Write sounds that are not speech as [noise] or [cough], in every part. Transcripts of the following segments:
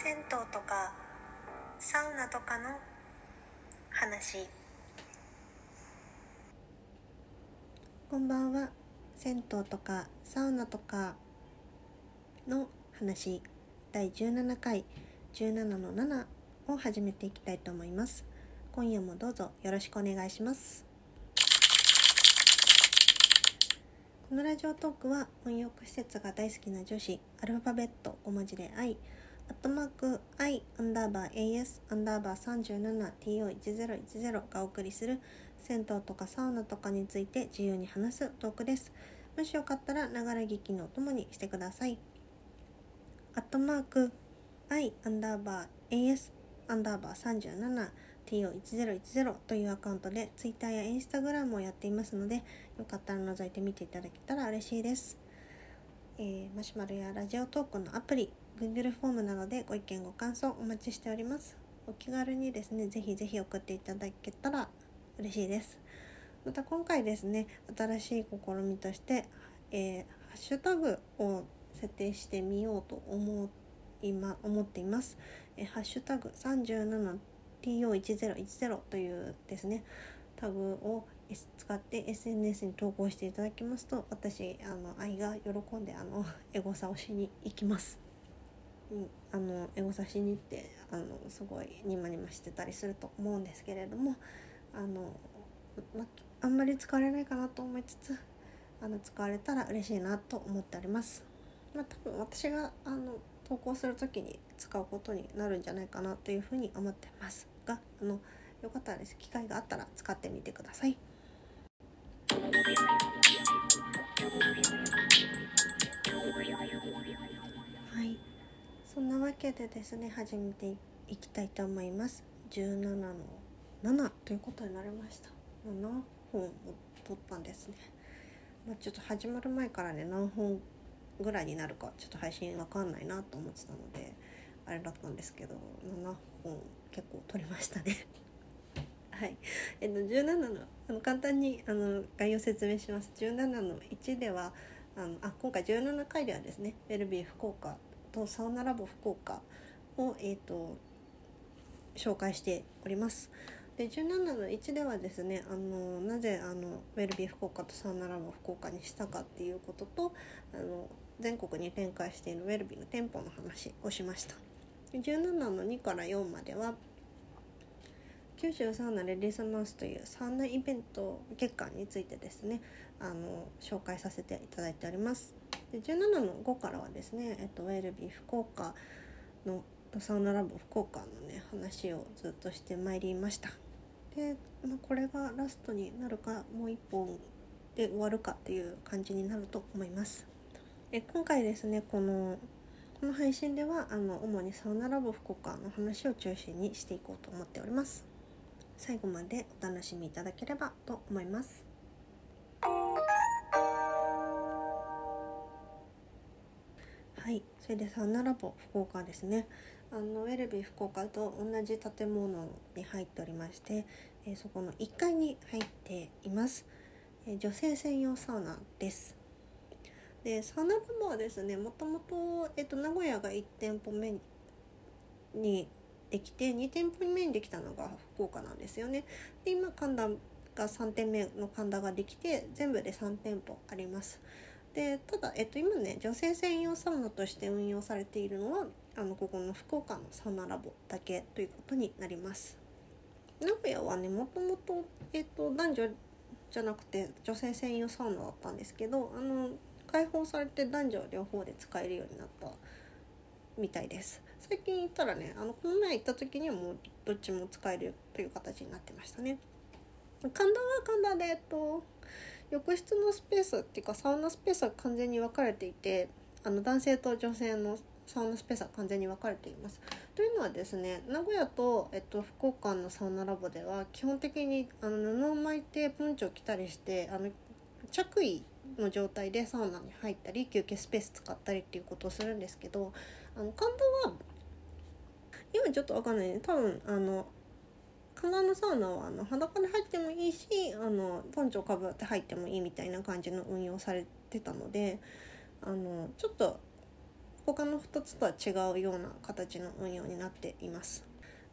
銭湯とかサウナとかの話。こんばんは。銭湯とかサウナとかの話。第17回17の7を始めていきたいと思います。今夜もどうぞよろしくお願いします。このラジオトークは温浴施設が大好きな女子アルファベット5文字で愛。アットマーク i アンダーバー as アンダーバー 37to1010 がお送りする銭湯とかサウナとかについて自由に話すトークです。もしよかったらながら聞きのお供にしてください。アットマーク i アンダーバー as アンダーバー 37to1010 というアカウントで Twitter や Instagram をやっていますのでよかったら覗いてみていただけたら嬉しいです。えー、マシュマロやラジオトークのアプリ Google フォームなのでご意見ご感想お待ちしております。お気軽にですねぜひぜひ送っていただけたら嬉しいです。また今回ですね新しい試みとして、えー、ハッシュタグを設定してみようと思今思っています、えー、ハッシュタグ 37TO1010 というですねタグを使って SNS に投稿していただきますと私あの愛が喜んであのエゴサをしに行きます。あのエゴサしに行ってあのすごいニマニマしてたりすると思うんですけれどもあの、ま、あんまり使われないかなと思いつつあの使われたら嬉しいなと思っております。まあ、多分私があの投稿する時に使うことになるんじゃないかなというふうに思ってますがあのよかったらです機会があったら使ってみてください。はい。そんなわけでですね始めていきたいと思います。17の7ということになりました。7本を撮ったんですね、まあ、ちょっと始まる前からね何本ぐらいになるかちょっと配信わかんないなと思ってたのであれだったんですけど7本結構撮りましたね。[laughs] はい、えっと、17のあの簡単にあの概要説明します。17の1ではあのあ今回17回ではですねウェルビー福岡とサウナラボ福岡を、えーと、紹介しております。で17の1ではですねあのなぜあのウェルビー福岡とサウナラボ福岡にしたかっていうこととあの全国に展開しているウェルビーの店舗の話をしました。17の2から4までは九州サウナレディースマウスというサウナイベント月間についてですねあの紹介させていただいております。で17の5からはですね、えっと、ウェルビー福岡のサウナラボ福岡のね話をずっとしてまいりました。で、まあ、これがラストになるかもう一本で終わるかっていう感じになると思います。え今回ですねこのこの配信ではあの主にサウナラボ福岡の話を中心にしていこうと思っております。最後までお楽しみいただければと思います。はい。それでサウナラボ福岡ですね。あのウェルビー福岡と同じ建物に入っておりまして、えー、そこの1階に入っています、えー、女性専用サウナです。でサウナラボはですねもともと、えーと、名古屋が1店舗目にできて2店舗目にできたのが福岡なんですよね。で今神田が3店目の神田ができて全部で3店舗あります。でただ、えっと、今ね女性専用サウナとして運用されているのはあのここの福岡のサウナラボだけということになります。名古屋はねもともと、えっと、男女じゃなくて女性専用サウナだったんですけどあの開放されて男女両方で使えるようになったみたいです。最近行ったらねあのこの前行った時にはもうどっちも使えるという形になってましたね。神田は神田でえっと浴室のスペースっていうかサウナスペースは完全に分かれていてあの男性と女性のサウナスペースは完全に分かれています。というのはですね名古屋と、えっと、福岡のサウナラボでは基本的にあの布を巻いてポンチョを着たりしてあの着衣の状態でサウナに入ったり休憩スペース使ったりっていうことをするんですけどあの神田は今ちょっと分かんないね多分あの神田のサウナはあの裸で入ってもいいしあのポンチョをかぶって入ってもいいみたいな感じの運用されてたのであのちょっと他の2つとは違うような形の運用になっています。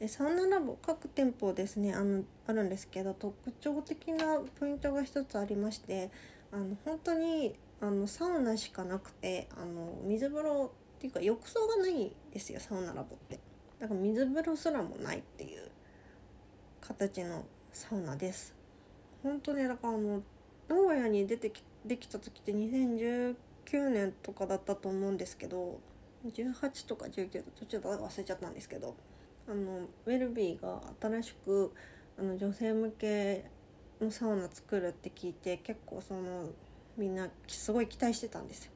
でサウナラボ各店舗ですねあのあるんですけど特徴的なポイントが一つありましてあの本当にあのサウナしかなくてあの水風呂っていうか浴槽がないんですよサウナラボって。だから水風呂すらもないっていう形のサウナです本当ねだからあの名古屋に出てきできた時って2019年とかだったと思うんですけど18とか19途中で忘れちゃったんですけどあのウェルビーが新しくあの女性向けのサウナ作るって聞いて結構そのみんなすごい期待してたんですよ。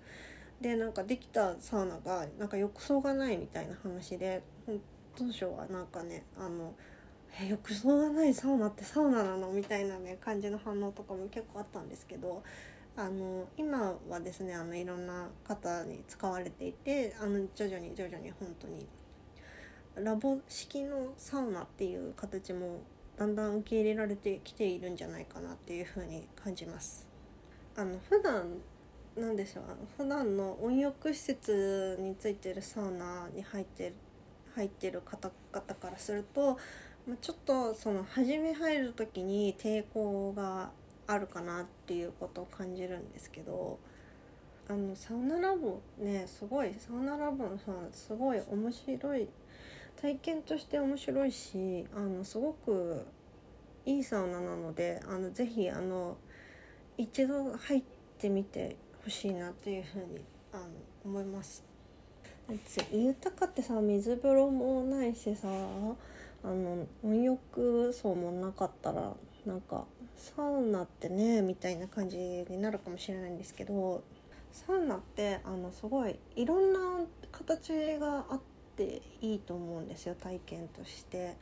でなんかできたサウナがなんか浴槽がないみたいな話で当初はなんかねあのえ浴槽がないサウナってサウナなの？みたいなね感じの反応とかも結構あったんですけどあの今はですねあのいろんな方に使われていてあの徐々に徐々に本当にラボ式のサウナっていう形もだんだん受け入れられてきているんじゃないかなっていうふうに感じます。あの普段なんでしょう普段の温浴施設についてるサウナに入ってる入ってる方々からするとまちょっとその初め入る時に抵抗があるかなっていうことを感じるんですけどあのサウナラボねすごいサウナラボのサウナすごい面白い体験として面白いしあのすごくいいサウナなのであのぜひあの一度入ってみてほしいなっていうふうにあの思います。豊かってさ水風呂もないしさあの温浴槽もなかったらなんかサウナってねみたいな感じになるかもしれないんですけどサウナってあのすごいいろんな形があっていいと思うんですよ体験として。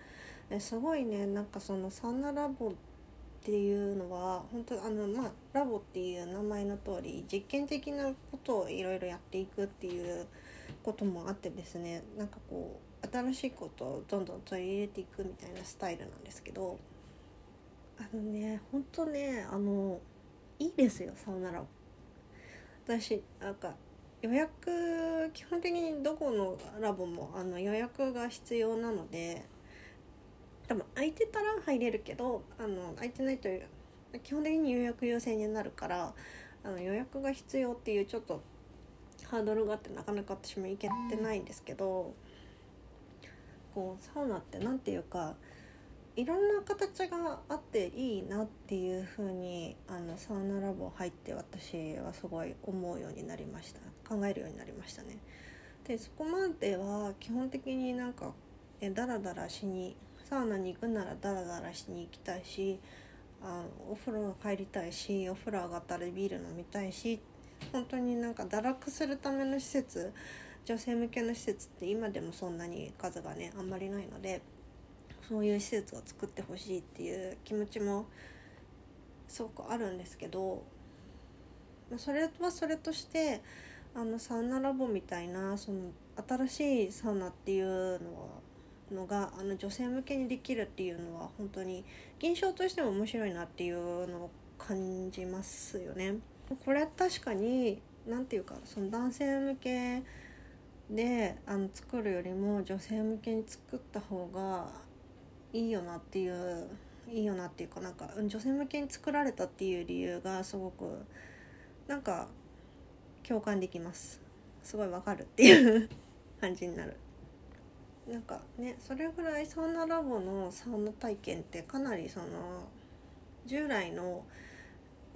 すごいねなんかそのサウナラボっていうのは本当あのまあラボっていう名前の通り実験的なことをいろいろやっていくっていうこともあってですねなんかこう新しいことをどんどん取り入れていくみたいなスタイルなんですけどあのねほんとねあのいいですよサウナラ私なんか予約基本的にどこのラボもあの予約が必要なので多分空いてたら入れるけどあの空いてないという基本的に予約優先になるからあの予約が必要っていうちょっとハードルがあってなかなか私も行けてないんですけどこうサウナって何て言うかいろんな形があっていいなっていう風にあのサウナラボ入って私はすごい思うようになりました考えるようになりましたね。でそこまでは基本的になんかえダラダラしにサウナに行くならダラダラしに行きたいしあお風呂入りたいしお風呂上がったらビール飲みたいし本当になんか堕落するための施設女性向けの施設って今でもそんなに数がねあんまりないのでそういう施設を作ってほしいっていう気持ちもすごくあるんですけどそれはそれとしてあのサウナラボみたいなその新しいサウナっていうのはのがあの女性向けにできるっていうのは本当に現象としても面白いなっていうのを感じますよね。これは確かに何て言うかその男性向けであの作るよりも女性向けに作った方がいいよなっていういいよなっていうかなんか女性向けに作られたっていう理由がすごくなんか共感できます。すごいわかるっていう [laughs] 感じになる。なんかねそれぐらいサウナラボのサウナ体験ってかなりその従来の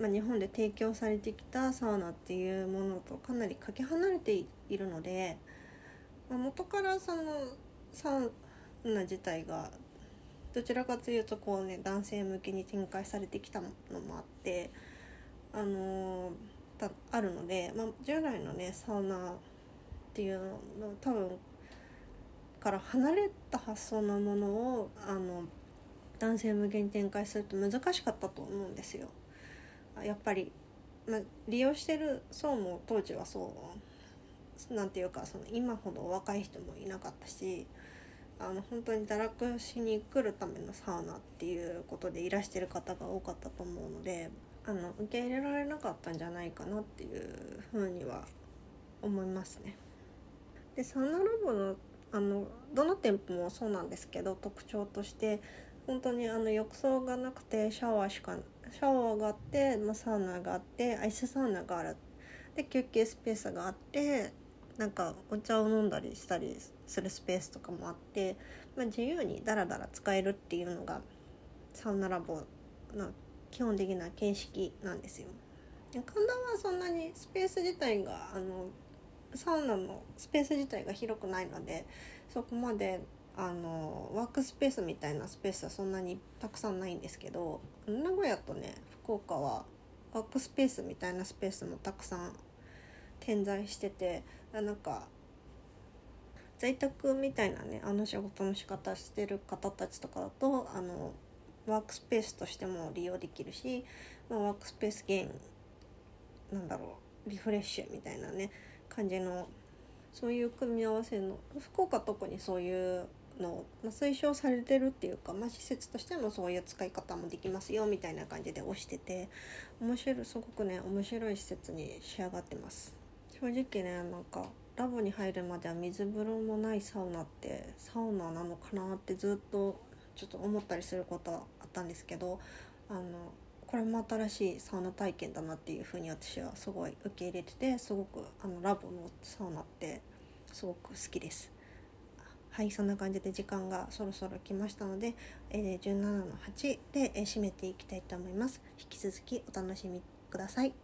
まあ、日本で提供されてきたサウナっていうものとかなりかけ離れているので、まあ、元からそのサウナ自体がどちらかというとこうね男性向けに展開されてきたのもあってあのー、あるので、まあ、従来のねサウナっていうの多分から離れた発想のものをあの男性向けに展開すると難しかったと思うんですよ。やっぱり、まあ、利用してる層も当時はそうなんていうかその今ほど若い人もいなかったしあの本当に堕落しに来るためのサウナっていうことでいらしてる方が多かったと思うのであの受け入れられなかったんじゃないかなっていうふうには思いますね。でサウナラボのあのどの店舗もそうなんですけど特徴として本当にあの浴槽がなくてシャワーしかシャワーがあって、まあ、サウナがあってアイスサウナがあるで休憩スペースがあってなんかお茶を飲んだりしたりするスペースとかもあって、まあ、自由にダラダラ使えるっていうのがサウナラボの基本的な形式なんですよ。神田はそんなにスペース自体があのサウナのスペース自体が広くないのでそこまであのワークスペースみたいなスペースはそんなにたくさんないんですけど名古屋とね福岡はワークスペースみたいなスペースもたくさん点在しててなんか在宅みたいなねあの仕事の仕方してる方たちとかだとあのワークスペースとしても利用できるし、ま、ワークスペースゲインなんだろうリフレッシュみたいなね感じのそういう組み合わせの福岡特にそういうの、ま、推奨されてるっていうか、まあ、施設としてもそういう使い方もできますよみたいな感じで推してて面白いすごくね面白い施設に仕上がってます。正直ねなんかラボに入るまでは水風呂もないサウナってサウナなのかなってずっとちょっと思ったりすることはあったんですけどあのこれも新しいサウナ体験だなっていうふうに私はすごい受け入れててすごくあのラボのサウナってすごく好きです。はいそんな感じで時間がそろそろ来ましたので、えー、17の8で、えー、締めていきたいと思います。引き続きお楽しみください。